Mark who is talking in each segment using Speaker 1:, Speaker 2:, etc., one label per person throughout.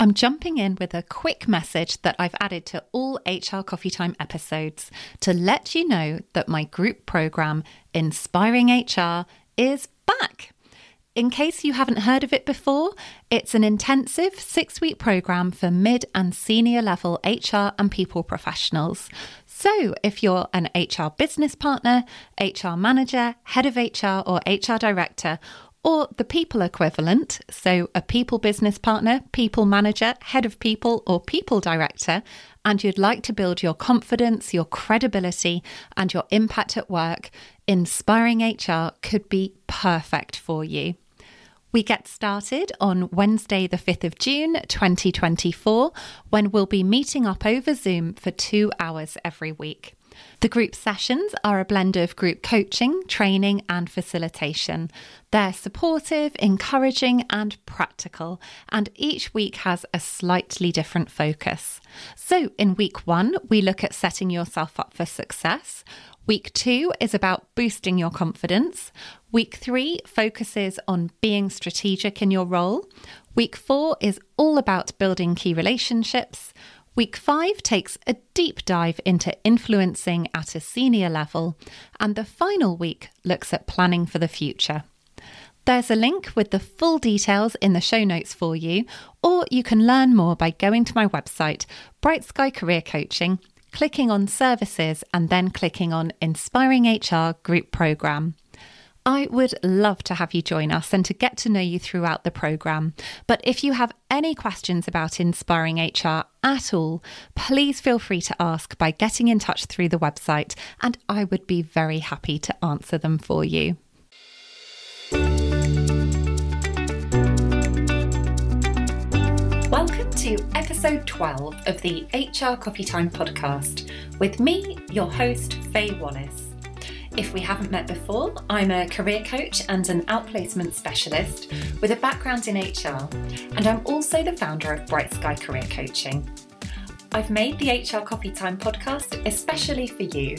Speaker 1: I'm jumping in with a quick message that I've added to all HR Coffee Time episodes to let you know that my group program, Inspiring HR, is back. In case you haven't heard of it before, it's an intensive six week program for mid and senior level HR and people professionals. So, if you're an HR business partner, HR manager, head of HR, or HR director, or the people equivalent, so a people business partner, people manager, head of people, or people director, and you'd like to build your confidence, your credibility, and your impact at work, Inspiring HR could be perfect for you. We get started on Wednesday, the 5th of June 2024, when we'll be meeting up over Zoom for two hours every week. The group sessions are a blend of group coaching, training, and facilitation. They're supportive, encouraging, and practical, and each week has a slightly different focus. So, in week one, we look at setting yourself up for success. Week two is about boosting your confidence. Week three focuses on being strategic in your role. Week four is all about building key relationships. Week five takes a deep dive into influencing at a senior level, and the final week looks at planning for the future. There's a link with the full details in the show notes for you, or you can learn more by going to my website, Bright Sky Career Coaching, clicking on Services, and then clicking on Inspiring HR Group Programme. I would love to have you join us and to get to know you throughout the programme. But if you have any questions about Inspiring HR at all, please feel free to ask by getting in touch through the website, and I would be very happy to answer them for you. Welcome to episode 12 of the HR Coffee Time podcast with me, your host, Faye Wallace. If we haven't met before, I'm a career coach and an outplacement specialist with a background in HR, and I'm also the founder of Bright Sky Career Coaching. I've made the HR Coffee Time podcast especially for you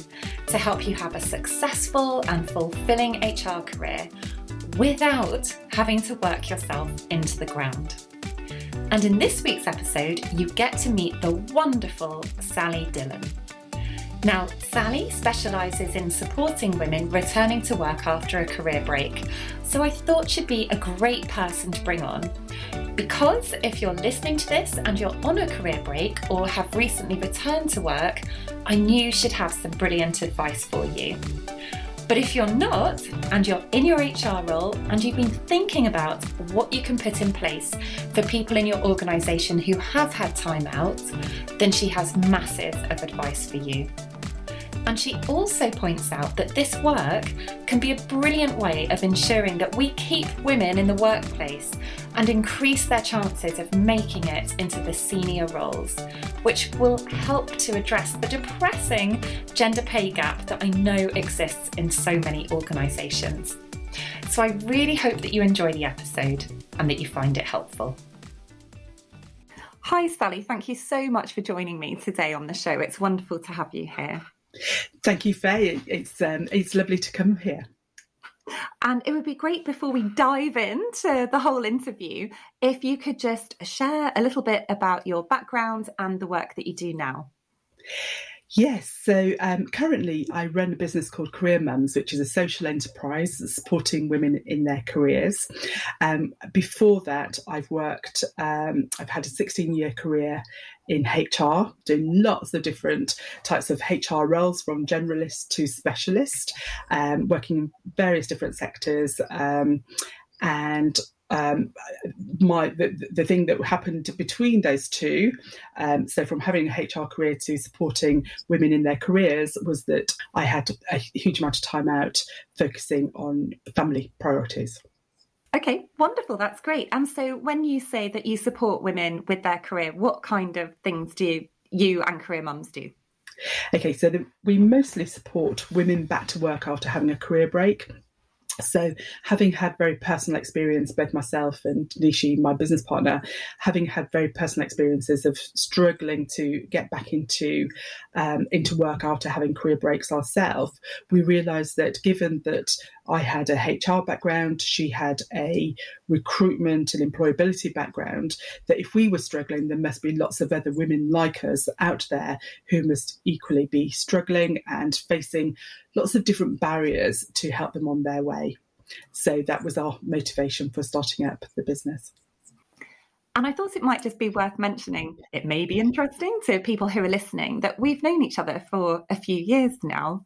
Speaker 1: to help you have a successful and fulfilling HR career without having to work yourself into the ground. And in this week's episode, you get to meet the wonderful Sally Dillon. Now, Sally specialises in supporting women returning to work after a career break, so I thought she'd be a great person to bring on. Because if you're listening to this and you're on a career break or have recently returned to work, I knew she'd have some brilliant advice for you. But if you're not, and you're in your HR role and you've been thinking about what you can put in place for people in your organisation who have had time out, then she has massive of advice for you. And she also points out that this work can be a brilliant way of ensuring that we keep women in the workplace and increase their chances of making it into the senior roles, which will help to address the depressing gender pay gap that I know exists in so many organisations. So I really hope that you enjoy the episode and that you find it helpful. Hi, Sally. Thank you so much for joining me today on the show. It's wonderful to have you here.
Speaker 2: Thank you, Faye. It's um, it's lovely to come here.
Speaker 1: And it would be great before we dive into the whole interview if you could just share a little bit about your background and the work that you do now.
Speaker 2: Yes, so um, currently I run a business called Career Mums, which is a social enterprise supporting women in their careers. Um, before that, I've worked, um, I've had a 16 year career in HR, doing lots of different types of HR roles from generalist to specialist, um, working in various different sectors. Um, and um, my the, the thing that happened between those two, um, so from having a HR career to supporting women in their careers, was that I had a huge amount of time out focusing on family priorities.
Speaker 1: Okay, wonderful. That's great. And so, when you say that you support women with their career, what kind of things do you you and Career Mums do?
Speaker 2: Okay, so the, we mostly support women back to work after having a career break. So, having had very personal experience, both myself and Nishi, my business partner, having had very personal experiences of struggling to get back into um, into work after having career breaks ourselves, we realised that given that I had a HR background, she had a recruitment and employability background, that if we were struggling, there must be lots of other women like us out there who must equally be struggling and facing lots of different barriers to help them on their way. So that was our motivation for starting up the business.
Speaker 1: And I thought it might just be worth mentioning, it may be interesting to people who are listening, that we've known each other for a few years now.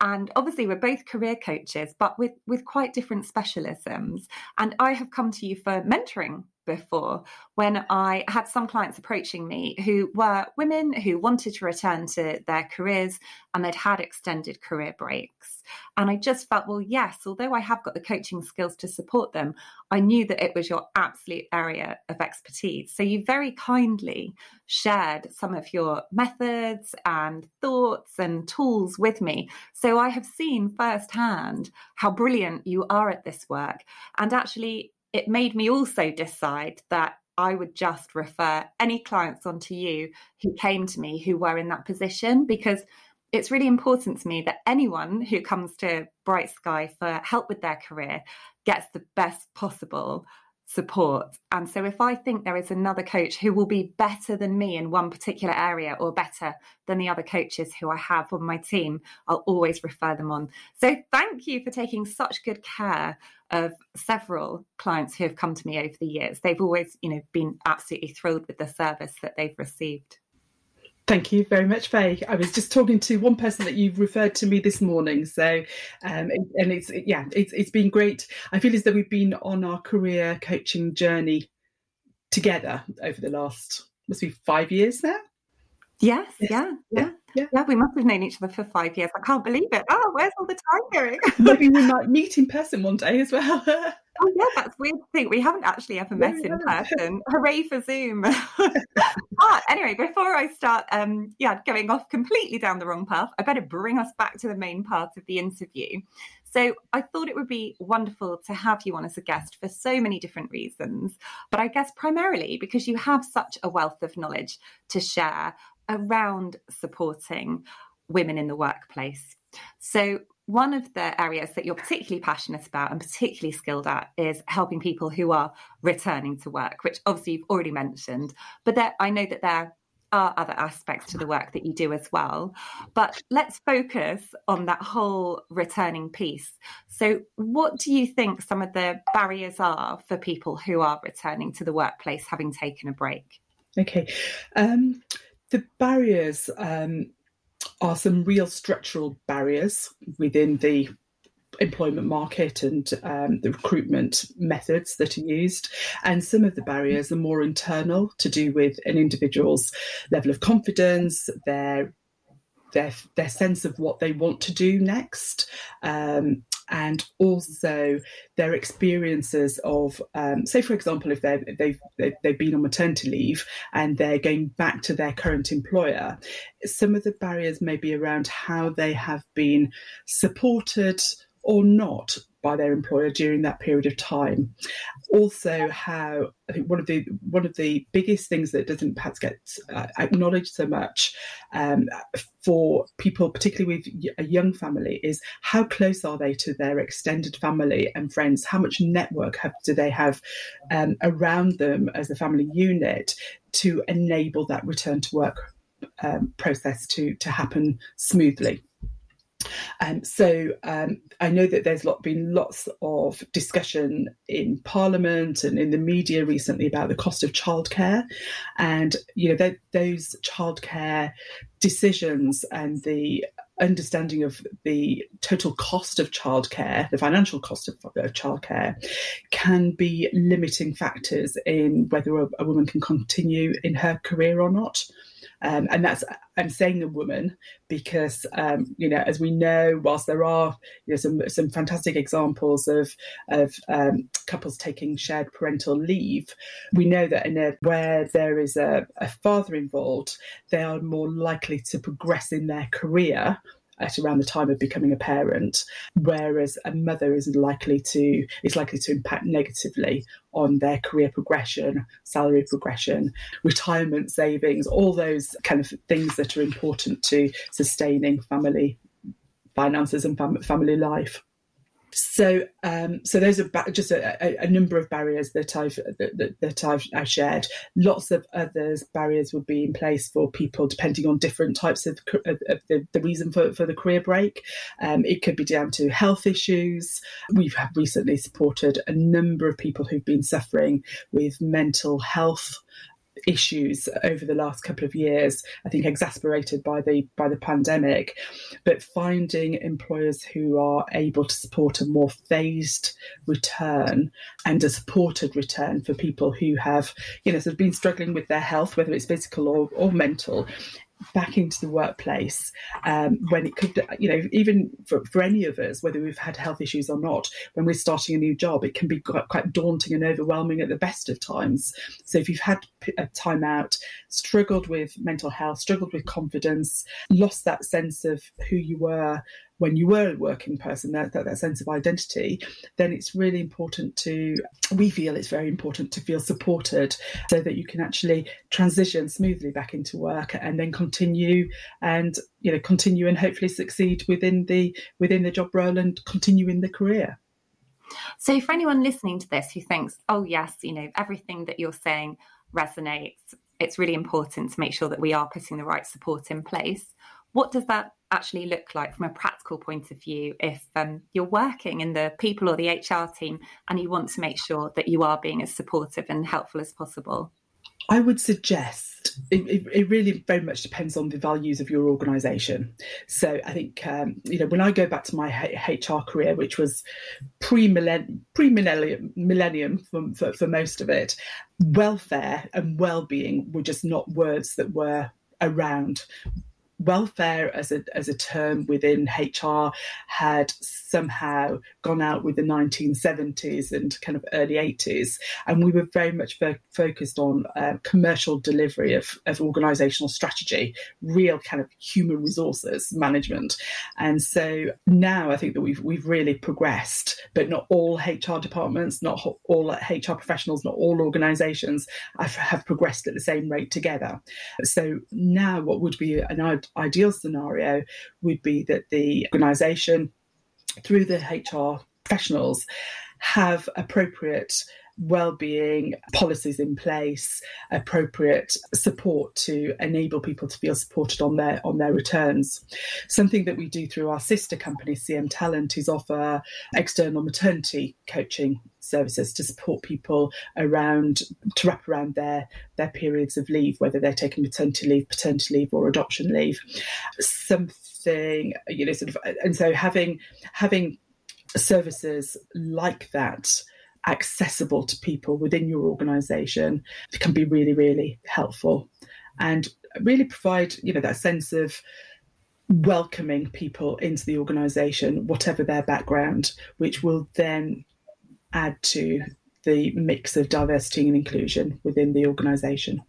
Speaker 1: And obviously, we're both career coaches, but with, with quite different specialisms. And I have come to you for mentoring before when I had some clients approaching me who were women who wanted to return to their careers and they'd had extended career breaks. And I just felt, well, yes, although I have got the coaching skills to support them, I knew that it was your absolute area of expertise. So you very kindly shared some of your methods and thoughts and tools with me. So I have seen firsthand how brilliant you are at this work. And actually, it made me also decide that I would just refer any clients onto you who came to me who were in that position because it's really important to me that anyone who comes to Bright Sky for help with their career gets the best possible support. And so if I think there is another coach who will be better than me in one particular area or better than the other coaches who I have on my team, I'll always refer them on. So thank you for taking such good care of several clients who have come to me over the years. They've always, you know, been absolutely thrilled with the service that they've received.
Speaker 2: Thank you very much, Faye. I was just talking to one person that you've referred to me this morning. So, um, and it's yeah, it's it's been great. I feel as though we've been on our career coaching journey together over the last must be five years now.
Speaker 1: Yes, yes. Yeah, yeah, yeah, yeah. We must have known each other for five years. I can't believe it. Oh, where's all the time going?
Speaker 2: Maybe we might meet in person one day as well.
Speaker 1: oh yeah, that's weird to think. We haven't actually ever met in person. Hooray for Zoom. but anyway, before I start um yeah, going off completely down the wrong path, I better bring us back to the main part of the interview. So I thought it would be wonderful to have you on as a guest for so many different reasons, but I guess primarily because you have such a wealth of knowledge to share around supporting women in the workplace. So, one of the areas that you're particularly passionate about and particularly skilled at is helping people who are returning to work, which obviously you've already mentioned. But there, I know that there are other aspects to the work that you do as well. But let's focus on that whole returning piece. So, what do you think some of the barriers are for people who are returning to the workplace having taken a break?
Speaker 2: Okay. Um, the barriers um, are some real structural barriers within the employment market and um, the recruitment methods that are used. And some of the barriers are more internal to do with an individual's level of confidence, their their their sense of what they want to do next, um, and also their experiences of, um, say, for example, if they've, they've, they've been on maternity leave and they're going back to their current employer, some of the barriers may be around how they have been supported or not by their employer during that period of time. Also, how I think one of the one of the biggest things that doesn't perhaps get uh, acknowledged so much um, for people, particularly with a young family, is how close are they to their extended family and friends? How much network have, do they have um, around them as a family unit to enable that return to work um, process to to happen smoothly? Um, so um, I know that there's lot, been lots of discussion in Parliament and in the media recently about the cost of childcare, and you know those childcare decisions and the understanding of the total cost of childcare, the financial cost of, of childcare, can be limiting factors in whether a, a woman can continue in her career or not. Um, and that's I'm saying a woman because um, you know, as we know, whilst there are you know some some fantastic examples of of um, couples taking shared parental leave, we know that in a, where there is a, a father involved, they are more likely to progress in their career at around the time of becoming a parent, whereas a mother is likely to is likely to impact negatively on their career progression, salary progression, retirement savings, all those kind of things that are important to sustaining family finances and fam- family life. So, um, so those are ba- just a, a, a, number of barriers that I've that, that I've, I've, shared. Lots of other barriers would be in place for people, depending on different types of, of, of the, the, reason for, for the career break. Um, it could be down to health issues. We've recently supported a number of people who've been suffering with mental health issues over the last couple of years i think exasperated by the by the pandemic. But finding employers who are able to support a more phased return and a supported return for people who have you know sort of been struggling with their health whether it's physical or, or mental back into the workplace um, when it could, you know, even for, for any of us, whether we've had health issues or not, when we're starting a new job, it can be quite, quite daunting and overwhelming at the best of times. So if you've had a time out, struggled with mental health, struggled with confidence, lost that sense of who you were when you were a working person, that, that, that, sense of identity, then it's really important to, we feel it's very important to feel supported so that you can actually transition smoothly back into work and then continue and, you know, continue and hopefully succeed within the, within the job role and continue in the career.
Speaker 1: So, for anyone listening to this who thinks, oh, yes, you know, everything that you're saying resonates, it's really important to make sure that we are putting the right support in place. What does that actually look like from a practical point of view if um, you're working in the people or the HR team and you want to make sure that you are being as supportive and helpful as possible?
Speaker 2: I would suggest it, it, it, really very much depends on the values of your organisation. So I think um, you know when I go back to my HR career, which was pre millennium millennium for, for, for most of it, welfare and well being were just not words that were around welfare as a as a term within HR had somehow gone out with the 1970s and kind of early 80s, and we were very much fo- focused on uh, commercial delivery of, of organisational strategy, real kind of human resources management, and so now I think that we've we've really progressed, but not all HR departments, not all HR professionals, not all organisations have, have progressed at the same rate together. So now what would be an ideal scenario would be that the organisation, through the HR professionals, have appropriate well-being policies in place appropriate support to enable people to feel supported on their on their returns. Something that we do through our sister company cm talent is offer external maternity coaching services to support people around to wrap around their their periods of leave whether they're taking maternity leave paternity leave or adoption leave. Something you know sort of and so having having services like that accessible to people within your organization can be really, really helpful and really provide, you know, that sense of welcoming people into the organization, whatever their background, which will then add to the mix of diversity and inclusion within the organization.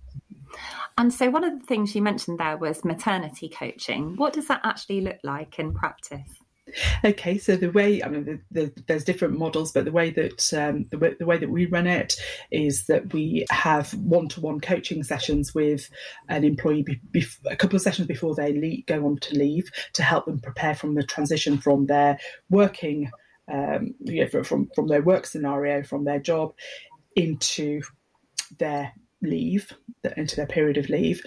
Speaker 1: And so, one of the things you mentioned there was maternity coaching. What does that actually look like in practice?
Speaker 2: Okay, so the way I mean, the, the, there's different models, but the way that um, the, way, the way that we run it is that we have one-to-one coaching sessions with an employee be, be, a couple of sessions before they leave, go on to leave to help them prepare from the transition from their working, um, you know, from from their work scenario, from their job into their leave, into their period of leave.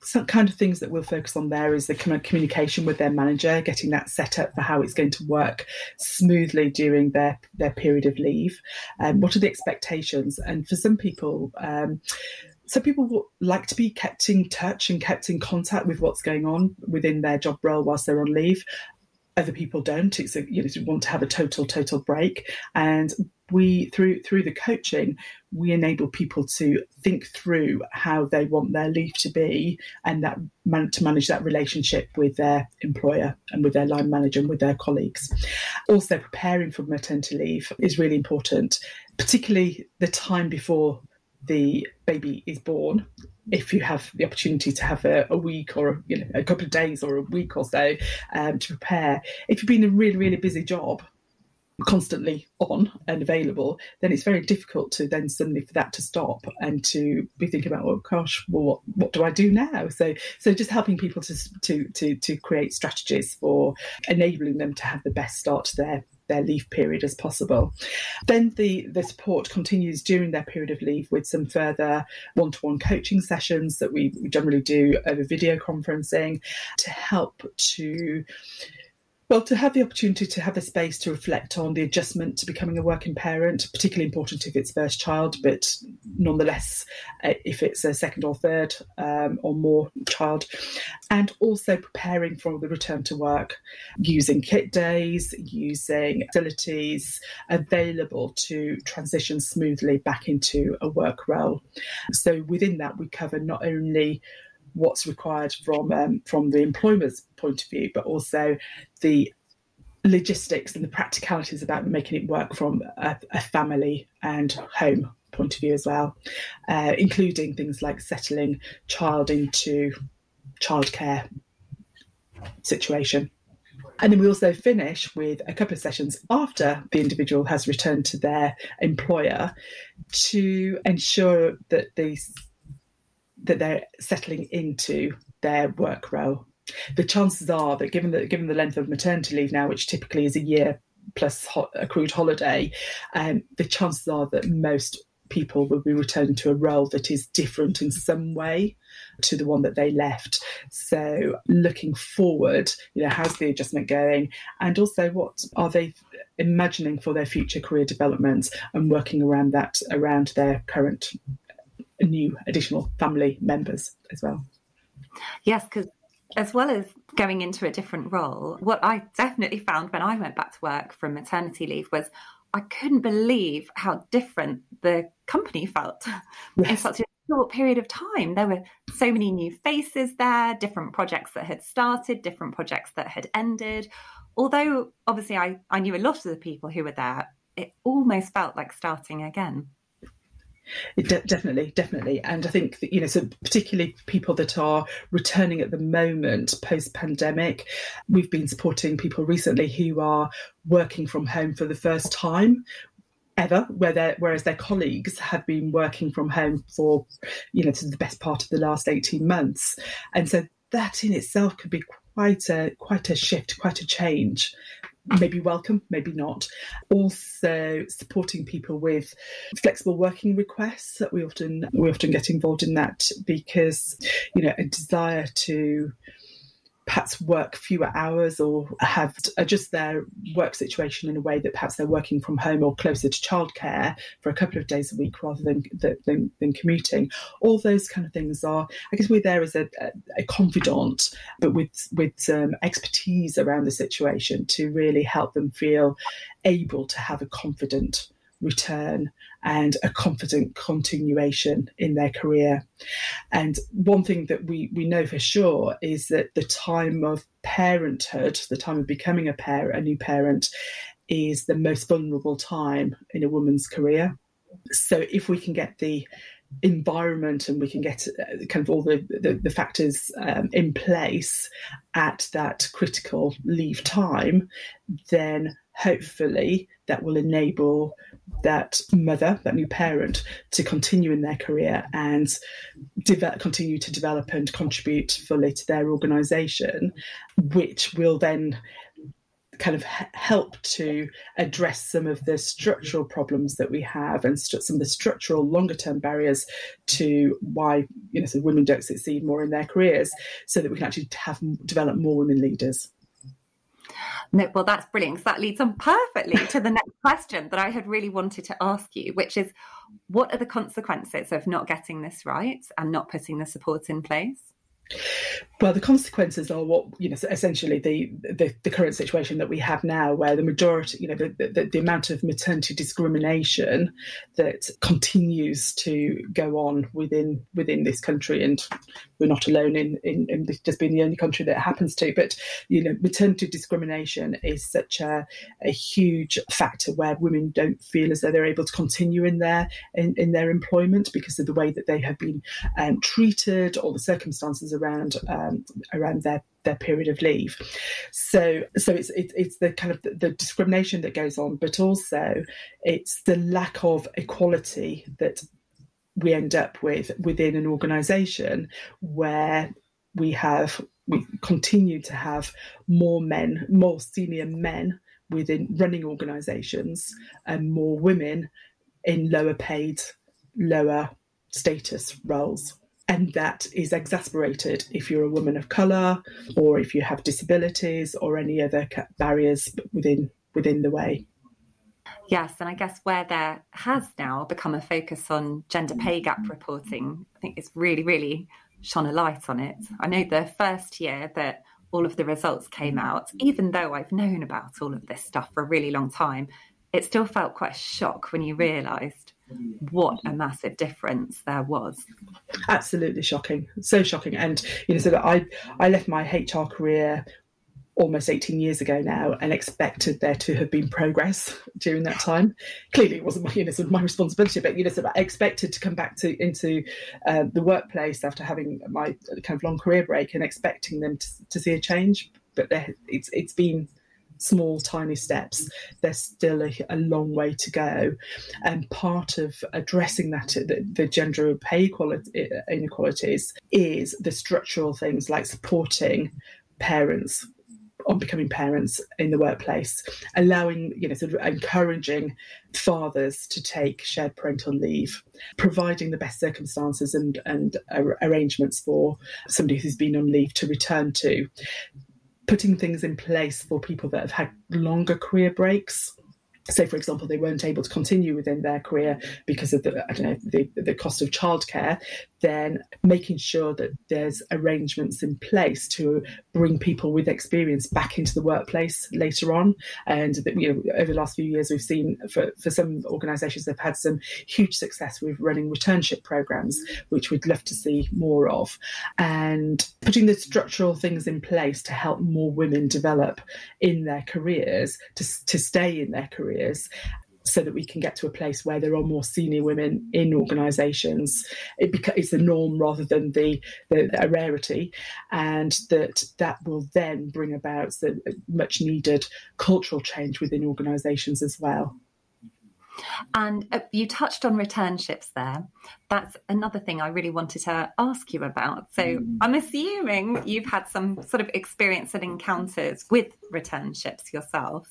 Speaker 2: Some kind of things that we'll focus on there is the communication with their manager, getting that set up for how it's going to work smoothly during their, their period of leave. Um, what are the expectations? And for some people, um, some people like to be kept in touch and kept in contact with what's going on within their job role whilst they're on leave other people don't. It's a, you know want to have a total total break, and we through through the coaching we enable people to think through how they want their leave to be and that man, to manage that relationship with their employer and with their line manager and with their colleagues. Also, preparing for maternity leave is really important, particularly the time before the baby is born if you have the opportunity to have a, a, week or you know a couple of days or a week or so um, to prepare if you've been a really really busy job constantly on and available then it's very difficult to then suddenly for that to stop and to be thinking about oh gosh well what, what do i do now so so just helping people to to to to create strategies for enabling them to have the best start to their their leave period as possible. Then the, the support continues during their period of leave with some further one to one coaching sessions that we generally do over video conferencing to help to well, to have the opportunity to have a space to reflect on the adjustment to becoming a working parent, particularly important if it's first child, but nonetheless, uh, if it's a second or third um, or more child, and also preparing for the return to work, using kit days, using facilities available to transition smoothly back into a work role. So within that, we cover not only what's required from um, from the employer's point of view, but also the logistics and the practicalities about making it work from a, a family and home point of view as well, uh, including things like settling child into childcare situation. And then we also finish with a couple of sessions after the individual has returned to their employer to ensure that these that they're settling into their work role. The chances are that given the given the length of maternity leave now, which typically is a year plus ho- accrued holiday, um, the chances are that most people will be returning to a role that is different in some way to the one that they left. So looking forward, you know, how's the adjustment going? And also what are they imagining for their future career developments and working around that around their current new additional family members as well.
Speaker 1: Yes, because as well as going into a different role, what I definitely found when I went back to work from maternity leave was I couldn't believe how different the company felt yes. in such a short period of time. There were so many new faces there, different projects that had started, different projects that had ended. Although obviously I, I knew a lot of the people who were there, it almost felt like starting again.
Speaker 2: De- definitely, definitely, and I think that, you know, so particularly people that are returning at the moment post pandemic, we've been supporting people recently who are working from home for the first time ever where whereas their colleagues have been working from home for you know to the best part of the last 18 months. And so that in itself could be quite a quite a shift quite a change maybe welcome, maybe not. Also supporting people with flexible working requests we often we often get involved in that because you know a desire to perhaps work fewer hours or have adjust their work situation in a way that perhaps they're working from home or closer to childcare for a couple of days a week rather than than, than commuting. All those kind of things are, I guess, we're there as a, a confidant, but with with um, expertise around the situation to really help them feel able to have a confident return and a confident continuation in their career. And one thing that we, we know for sure is that the time of parenthood, the time of becoming a parent, a new parent, is the most vulnerable time in a woman's career. So if we can get the environment and we can get uh, kind of all the, the, the factors um, in place at that critical leave time, then hopefully that will enable that mother, that new parent, to continue in their career and de- continue to develop and contribute fully to their organisation, which will then kind of help to address some of the structural problems that we have and st- some of the structural longer term barriers to why you know so women don't succeed more in their careers so that we can actually have develop more women leaders
Speaker 1: no, well, that's brilliant because that leads on perfectly to the next question that I had really wanted to ask you, which is what are the consequences of not getting this right and not putting the support in place?
Speaker 2: Well, the consequences are what you know. Essentially, the, the, the current situation that we have now, where the majority, you know, the, the, the amount of maternity discrimination that continues to go on within within this country, and we're not alone in, in, in just being the only country that happens to. But you know, maternity discrimination is such a, a huge factor where women don't feel as though they're able to continue in their in, in their employment because of the way that they have been um, treated or the circumstances around um, around their their period of leave. So so it's it, it's the kind of the, the discrimination that goes on, but also it's the lack of equality that we end up with within an organisation where we have we continue to have more men, more senior men within running organisations and more women in lower paid, lower status roles. And that is exasperated if you're a woman of colour or if you have disabilities or any other barriers within within the way.
Speaker 1: Yes, and I guess where there has now become a focus on gender pay gap reporting, I think it's really, really shone a light on it. I know the first year that all of the results came out, even though I've known about all of this stuff for a really long time, it still felt quite a shock when you realised what a massive difference there was.
Speaker 2: Absolutely shocking, so shocking. And you know, so that I I left my HR career almost 18 years ago now and expected there to have been progress during that time. Clearly, it wasn't my, you know, sort of my responsibility, but you know, sort of expected to come back to into uh, the workplace after having my kind of long career break and expecting them to, to see a change. But it's it's been small, tiny steps. There's still a, a, long way to go. And part of addressing that, uh, the, the gender pay equality, uh, inequalities, is the structural things like supporting parents on becoming parents in the workplace, allowing, you know, sort of encouraging fathers to take shared parental leave, providing the best circumstances and, and arrangements for somebody who's been on leave to return to, putting things in place for people that have had longer career breaks. Say, for example, they weren't able to continue within their career because of the, I don't know, the, the cost of childcare, then making sure that there's arrangements in place to bring people with experience back into the workplace later on. And that, you know, over the last few years, we've seen for, for some organisations, they've had some huge success with running returnship programs, which we'd love to see more of, and putting the structural things in place to help more women develop in their careers, to, to stay in their careers careers so that we can get to a place where there are more senior women in organisations. It it's the norm rather than the, the, the, a rarity, and that that will then bring about the uh, much needed cultural change within organisations as well.
Speaker 1: And uh, you touched on returnships there. That's another thing I really wanted to ask you about. So mm. I'm assuming you've had some sort of experience and encounters with returnships yourself.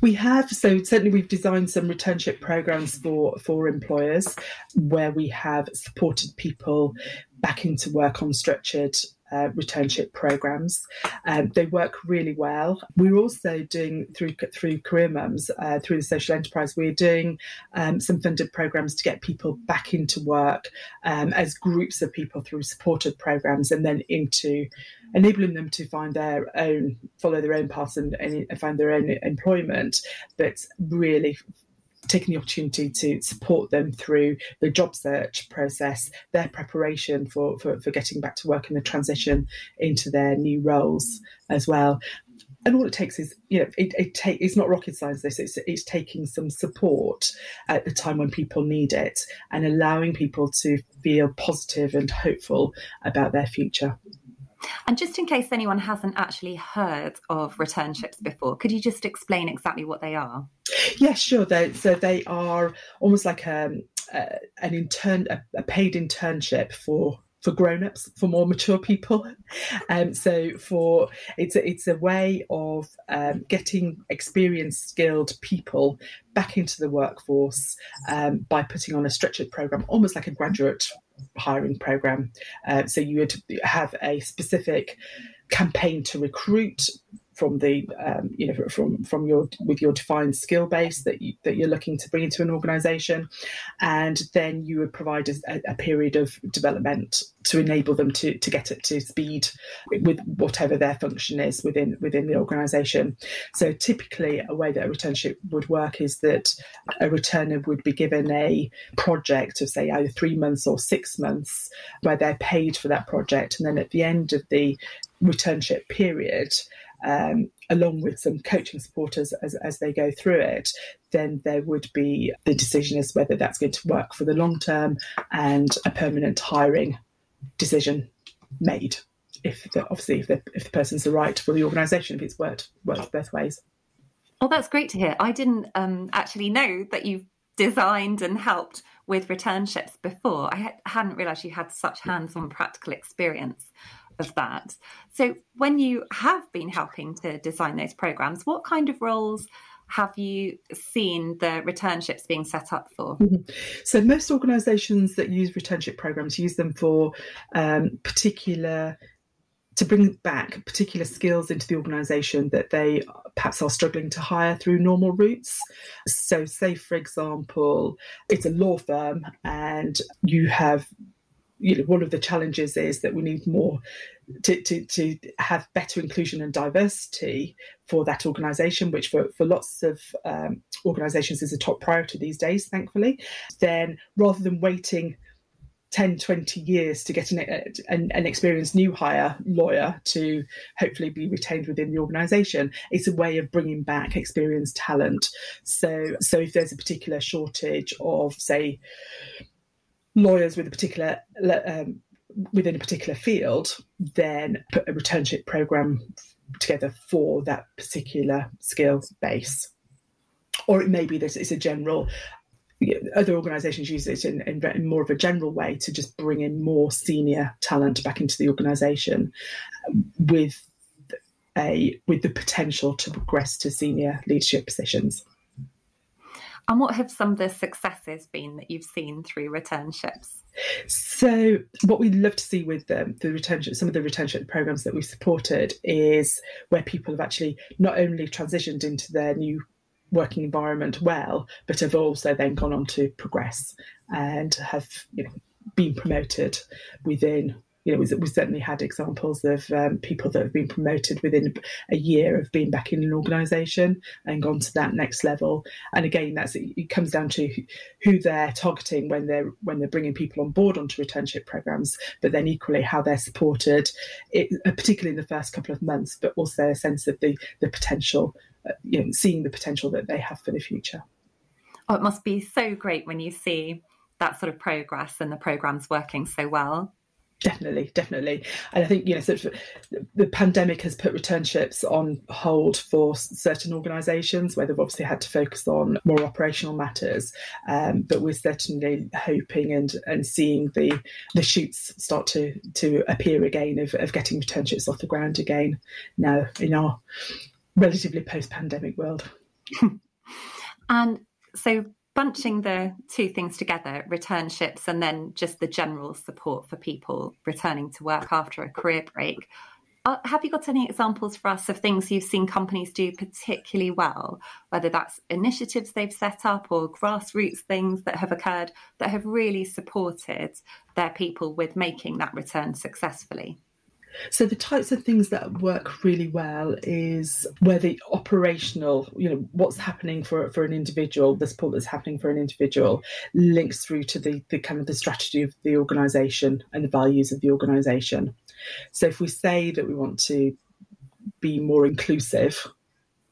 Speaker 2: We have. So certainly we've designed some returnship programs for, for employers where we have supported people back into work on structured uh, returnship programs. Um, they work really well. We're also doing through through Career Mums, uh, through the social enterprise, we're doing um, some funded programs to get people back into work um, as groups of people through supported programs, and then into enabling them to find their own, follow their own path and, and find their own employment, but really taking the opportunity to support them through the job search process, their preparation for, for, for getting back to work and the transition into their new roles as well. And all it takes is, you know, it, it take, it's not rocket science. This it's, it's taking some support at the time when people need it, and allowing people to feel positive and hopeful about their future.
Speaker 1: And just in case anyone hasn't actually heard of returnships before, could you just explain exactly what they are?
Speaker 2: Yeah, sure. They, so they are almost like a, um, uh, an intern, a, a paid internship for for grown-ups for more mature people. Um, so for it's a, it's a way of um, getting experienced skilled people back into the workforce um, by putting on a structured program almost like a graduate hiring program. Uh, so you would have a specific campaign to recruit from the um, you know from from your with your defined skill base that you, that you're looking to bring into an organization. And then you would provide a, a, period of development to enable them to to get up to speed with whatever their function is within within the organization. So typically a way that a returnship would work is that a returner would be given a project of say either 3 months or 6 months where they're paid for that project. And then at the end of the returnship period um, along with some coaching supporters as, as they go through it, then there would be the decision as whether that's going to work for the long term and a permanent hiring decision made. If the, obviously if the, if the person's the right for the organisation, if it's worked worked both ways.
Speaker 1: Oh, that's great to hear. I didn't um, actually know that you've designed and helped with returnships before. I hadn't realised you had such hands-on practical experience of that. So, when you have been helping to design those programs, what kind of roles have you seen the returnships being set up for? Mm-hmm.
Speaker 2: So, most organisations that use returnship programs use them for um, particular to bring back particular skills into the organisation that they perhaps are struggling to hire through normal routes. So, say for example, it's a law firm and you have you know, one of the challenges is that we need more to, to, to have better inclusion and diversity for that organisation, which for, for lots of um, organisations is a top priority these days, thankfully. Then rather than waiting 10, 20 years to get an, an, an, experienced new hire lawyer to hopefully be retained within the organisation. It's a way of bringing back experienced talent. So, so if there's a particular shortage of, say, lawyers with a particular um, within a particular field, then put a returnship program together for that particular skill base. Or it may be that it's a general. Other organisations use it in, in, in, more of a general way to just bring in more senior talent back into the organisation, with a with the potential to progress to senior leadership positions.
Speaker 1: And what have some of the successes been that you've seen through returnships?
Speaker 2: So, what we love to see with the returnship, some of the returnship programs that we've supported is where people have actually not only transitioned into their new working environment well, but have also then gone on to progress and have you know been promoted within you know, we, certainly had examples of um, people that have been promoted within a year of being back in an organisation and gone to that next level. And again, that's it comes down to who they're targeting when they're when they're bringing people on board onto returnship programs, but then equally how they're supported, it, uh, particularly in the first couple of months, but also a sense of the the potential, uh, you know, seeing the potential that they have for the future.
Speaker 1: Oh, it must be so great when you see that sort of progress and the programs working so well.
Speaker 2: Definitely, definitely, and I think you know, sort of, the pandemic has put returnships on hold for certain organisations where they've obviously had to focus on more operational matters. Um, but we're certainly hoping and and seeing the the shoots start to to appear again of, of getting returnships off the ground again now in our relatively post pandemic world.
Speaker 1: and so bunching the two things together, returnships and then just the general support for people returning to work after a career break. Uh, have you got any examples for us of things you've seen companies do particularly well, whether that's initiatives they've set up or grassroots things that have occurred that have really supported their people with making that return successfully?
Speaker 2: So the types of things that work really well is where the operational, you know, what's happening for for an individual, the support that's happening for an individual, links through to the the kind of the strategy of the organisation and the values of the organisation. So if we say that we want to be more inclusive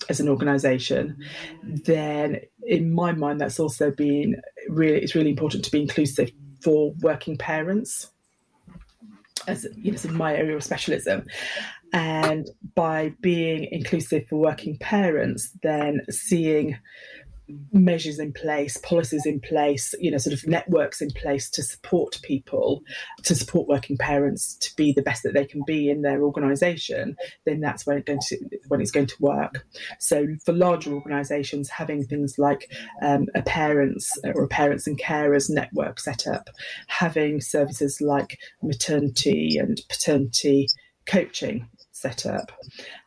Speaker 2: as an organisation, then in my mind that's also been really it's really important to be inclusive for working parents as you know, in my area of specialism. And by being inclusive for working parents, then seeing measures in place, policies in place, you know, sort of networks in place to support people, to support working parents to be the best that they can be in their organisation, then that's when, going to, when it's going to work. So for larger organisations, having things like um, a parents or a parents and carers network set up, having services like maternity and paternity coaching set up,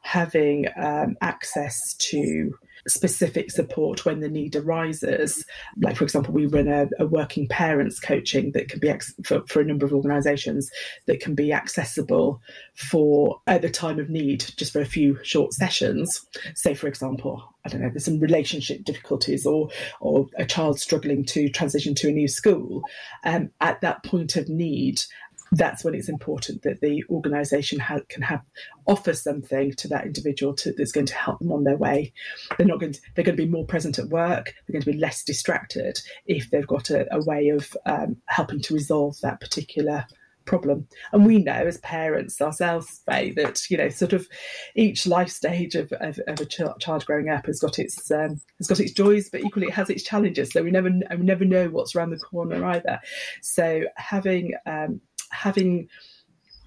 Speaker 2: having um, access to specific support when the need arises. Like, for example, we run a, a working parents coaching that can be ex- for, for a number of organisations that can be accessible for at the time of need, just for a few short sessions. Say, for example, I don't know, there's some relationship difficulties or or a child struggling to transition to a new school. Um, at that point of need, that's when it's important that the organisation ha- can have offer something to that individual to, that's going to help them on their way. They're not going to, they're going to be more present at work. They're going to be less distracted if they've got a, a way of um, helping to resolve that particular problem. And we know as parents ourselves, Faye, that you know, sort of each life stage of, of, of a ch- child growing up has got its um, has got its joys, but equally it has its challenges. So we never we never know what's around the corner either. So having um, having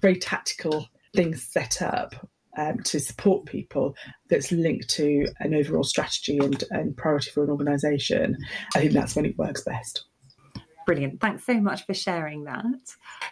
Speaker 2: very tactical things set up um, to support people that's linked to an overall strategy and, and priority for an organisation, I think that's when it works best.
Speaker 1: Brilliant. Thanks so much for sharing that.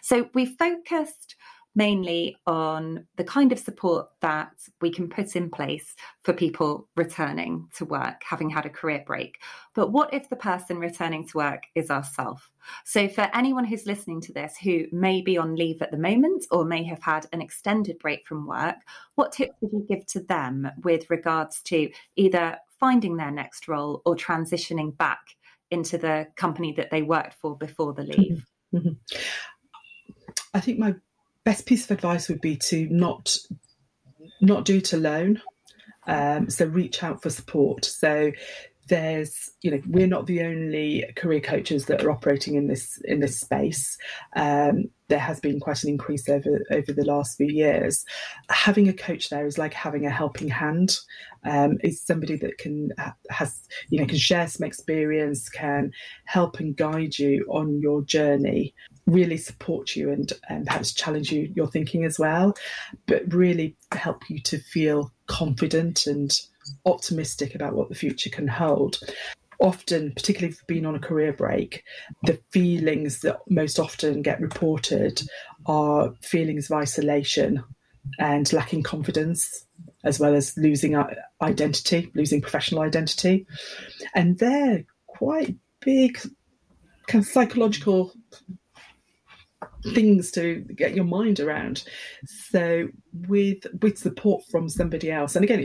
Speaker 1: So we focused mainly on the kind of support that we can put in place for people returning to work, having had a career break. But what if the person returning to work is ourselves? So, for anyone who's listening to this who may be on leave at the moment or may have had an extended break from work, what tips would you give to them with regards to either finding their next role or transitioning back into the company that they worked for before the leave? Mm-hmm.
Speaker 2: I think my best piece of advice would be to not not do it alone. Um, so reach out for support. So there's you know we're not the only career coaches that are operating in this in this space um, there has been quite an increase over over the last few years having a coach there is like having a helping hand um, is somebody that can has you know can share some experience can help and guide you on your journey really support you and, um, and perhaps challenge you your thinking as well but really help you to feel confident and optimistic about what the future can hold. Often, particularly if being on a career break, the feelings that most often get reported are feelings of isolation and lacking confidence, as well as losing identity, losing professional identity. And they're quite big kind of psychological things to get your mind around. So with with support from somebody else, and again,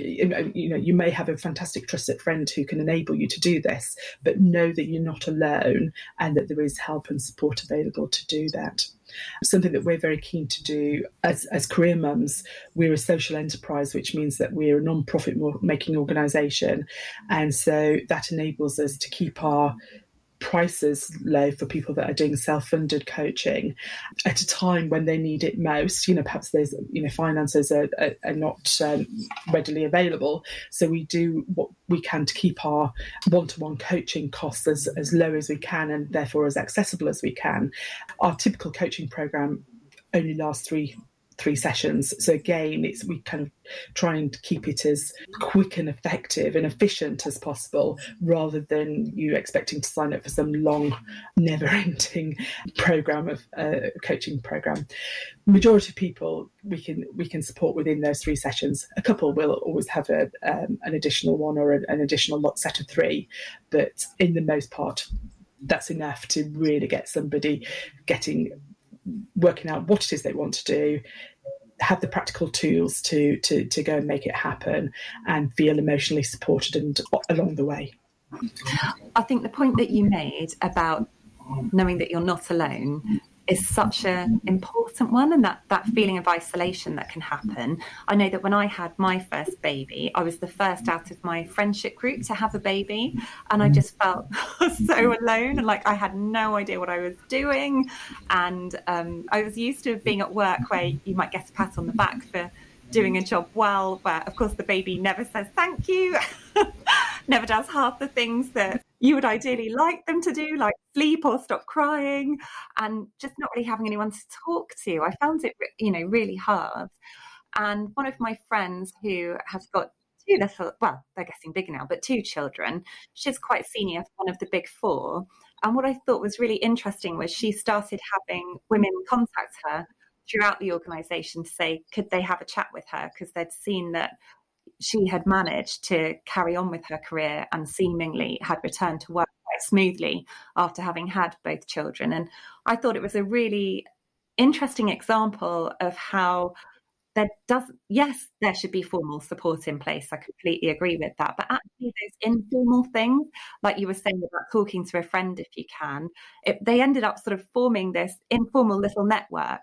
Speaker 2: you know, you may have a fantastic trusted friend who can enable you to do this, but know that you're not alone and that there is help and support available to do that. Something that we're very keen to do as, as career mums, we're a social enterprise, which means that we're a non-profit making organisation, and so that enables us to keep our prices low for people that are doing self-funded coaching at a time when they need it most. You know perhaps there's you know finances are, are, are not um, readily available. So we do what we can to keep our one-to-one coaching costs as, as low as we can and therefore as accessible as we can. Our typical coaching program only lasts three three sessions. So again, it's we kind of try and keep it as quick and effective and efficient as possible, rather than you expecting to sign up for some long, never-ending program of uh, coaching program. Majority of people we can we can support within those three sessions. A couple will always have a, um, an additional one or an, additional set of three, but in the most part, that's enough to really get somebody getting working out what it is they want to do have the practical tools to to to go and make it happen and feel emotionally supported and along the way.
Speaker 1: I think the point that you made about knowing that you're not alone is such an important one and that that feeling of isolation that can happen. I know that when i had my first baby i was the first out of my friendship group to have a baby and i just felt so alone and like i had no idea what i was doing. And um, i was used to being at work where you might get a pat on the back for doing a job well where of course the baby never says thank you never does half the things that you would ideally like them to do, like sleep or stop crying, and just not really having anyone to talk to. I found it, you know, really hard. And one of my friends who has got two little, well, they're getting bigger now, but two children, she's quite senior one of the big four. And what I thought was really interesting was she started having women contact her throughout the organization to say, could they have a chat with her? Because they'd seen that she had managed to carry on with her career and seemingly had returned to work quite smoothly after having had both children. And I thought it was a really interesting example of how there does yes there should be formal support in place i completely agree with that but actually those informal things like you were saying about talking to a friend if you can it, they ended up sort of forming this informal little network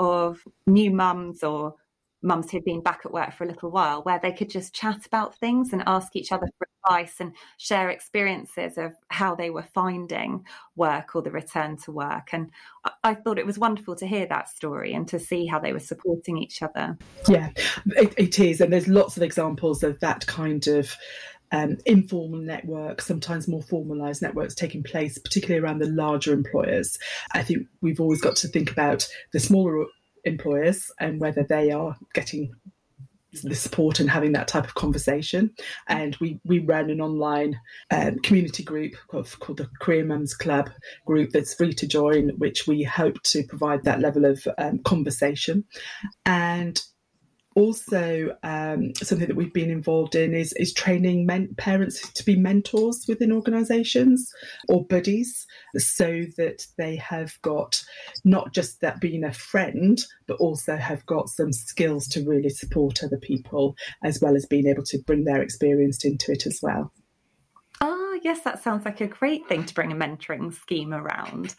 Speaker 1: of new mums or mums who'd been back at work for a little while where they could just chat about things and ask each other for advice and share experiences of how they were finding work or the return to work. And i thought it was wonderful to hear that story and to see how they were supporting each other.
Speaker 2: Yeah it, it is. And there's lots of examples of that kind of um, informal networks, sometimes more formalized networks taking place, particularly around the larger employers. I think we've always got to think about the smaller employers and whether they are getting the support and having that type of conversation. And we we ran an online um, community group called, called, the Career Mums Club group that's free to join, which we hope to provide that level of um, conversation. And also um, something that we've been involved in is, is training men, parents to be mentors within organisations or buddies so that they have got not just that being a friend but also have got some skills to really support other people as well as being able to bring their experience into it as well.
Speaker 1: Ah, yes, that sounds like a great thing to bring a mentoring scheme around.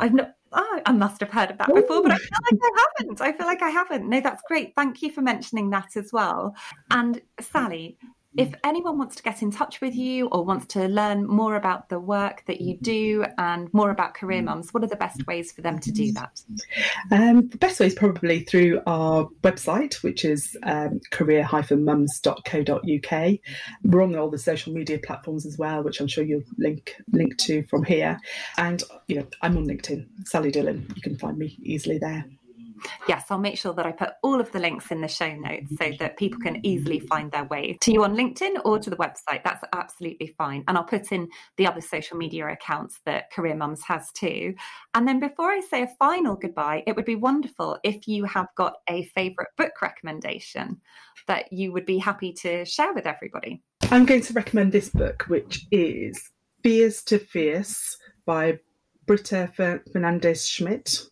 Speaker 1: I've not oh, I must have heard of that before, but I feel like I haven't. I feel like I haven't. No, that's great. Thank you for mentioning that as well. And Sally, if anyone wants to get in touch with you or wants to learn more about the work that you do and more about career mums, what are the best ways for them to do that?
Speaker 2: Um, the best way is probably through our website, which is um, career-mums.co.uk. We're on all the social media platforms as well, which I'm sure you'll link link to from here. And you know, I'm on LinkedIn, Sally Dillon. You can find me easily there
Speaker 1: yes, I'll make sure that I put all of the links in the show notes so that people can easily find their way to you on LinkedIn or to the website. That's absolutely fine. And I'll put in the other social media accounts that Career Mums has too. And then before I say a final goodbye, it would be wonderful if you have got a favourite book recommendation that you would be happy to share with everybody.
Speaker 2: I'm going to recommend this book, which is Fears to Fierce by Britta Fernandez Schmidt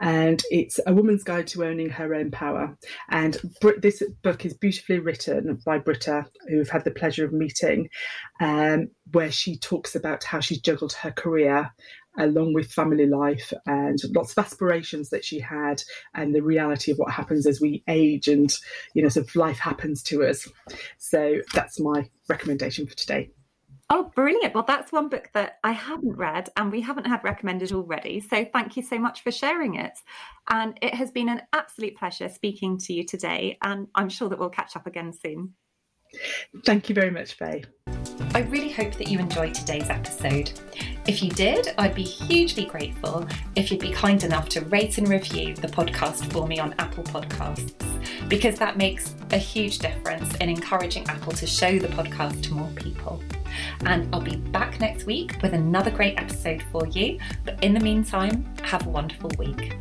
Speaker 2: and it's a woman's guide to owning her own power. And this book is beautifully written by Britta, who we've had the pleasure of meeting, um, where she talks about how she's juggled her career along with family life and lots of aspirations that she had and the reality of what happens as we age and you know sort of life happens to us so that's my recommendation for today
Speaker 1: Oh, brilliant. Well, that's one book that I haven't read and we haven't had recommended already. So thank you so much for sharing it. And it has been an absolute pleasure speaking to you today. And I'm sure that we'll catch up again soon.
Speaker 2: Thank you very much, Faye.
Speaker 1: I really hope that you enjoyed today's episode. If you did, I'd be hugely grateful if you'd be kind enough to rate and review the podcast for me on Apple Podcasts, because that makes a huge difference in encouraging Apple to show the podcast to more people. And I'll be back next week with another great episode for you. But in the meantime, have a wonderful week.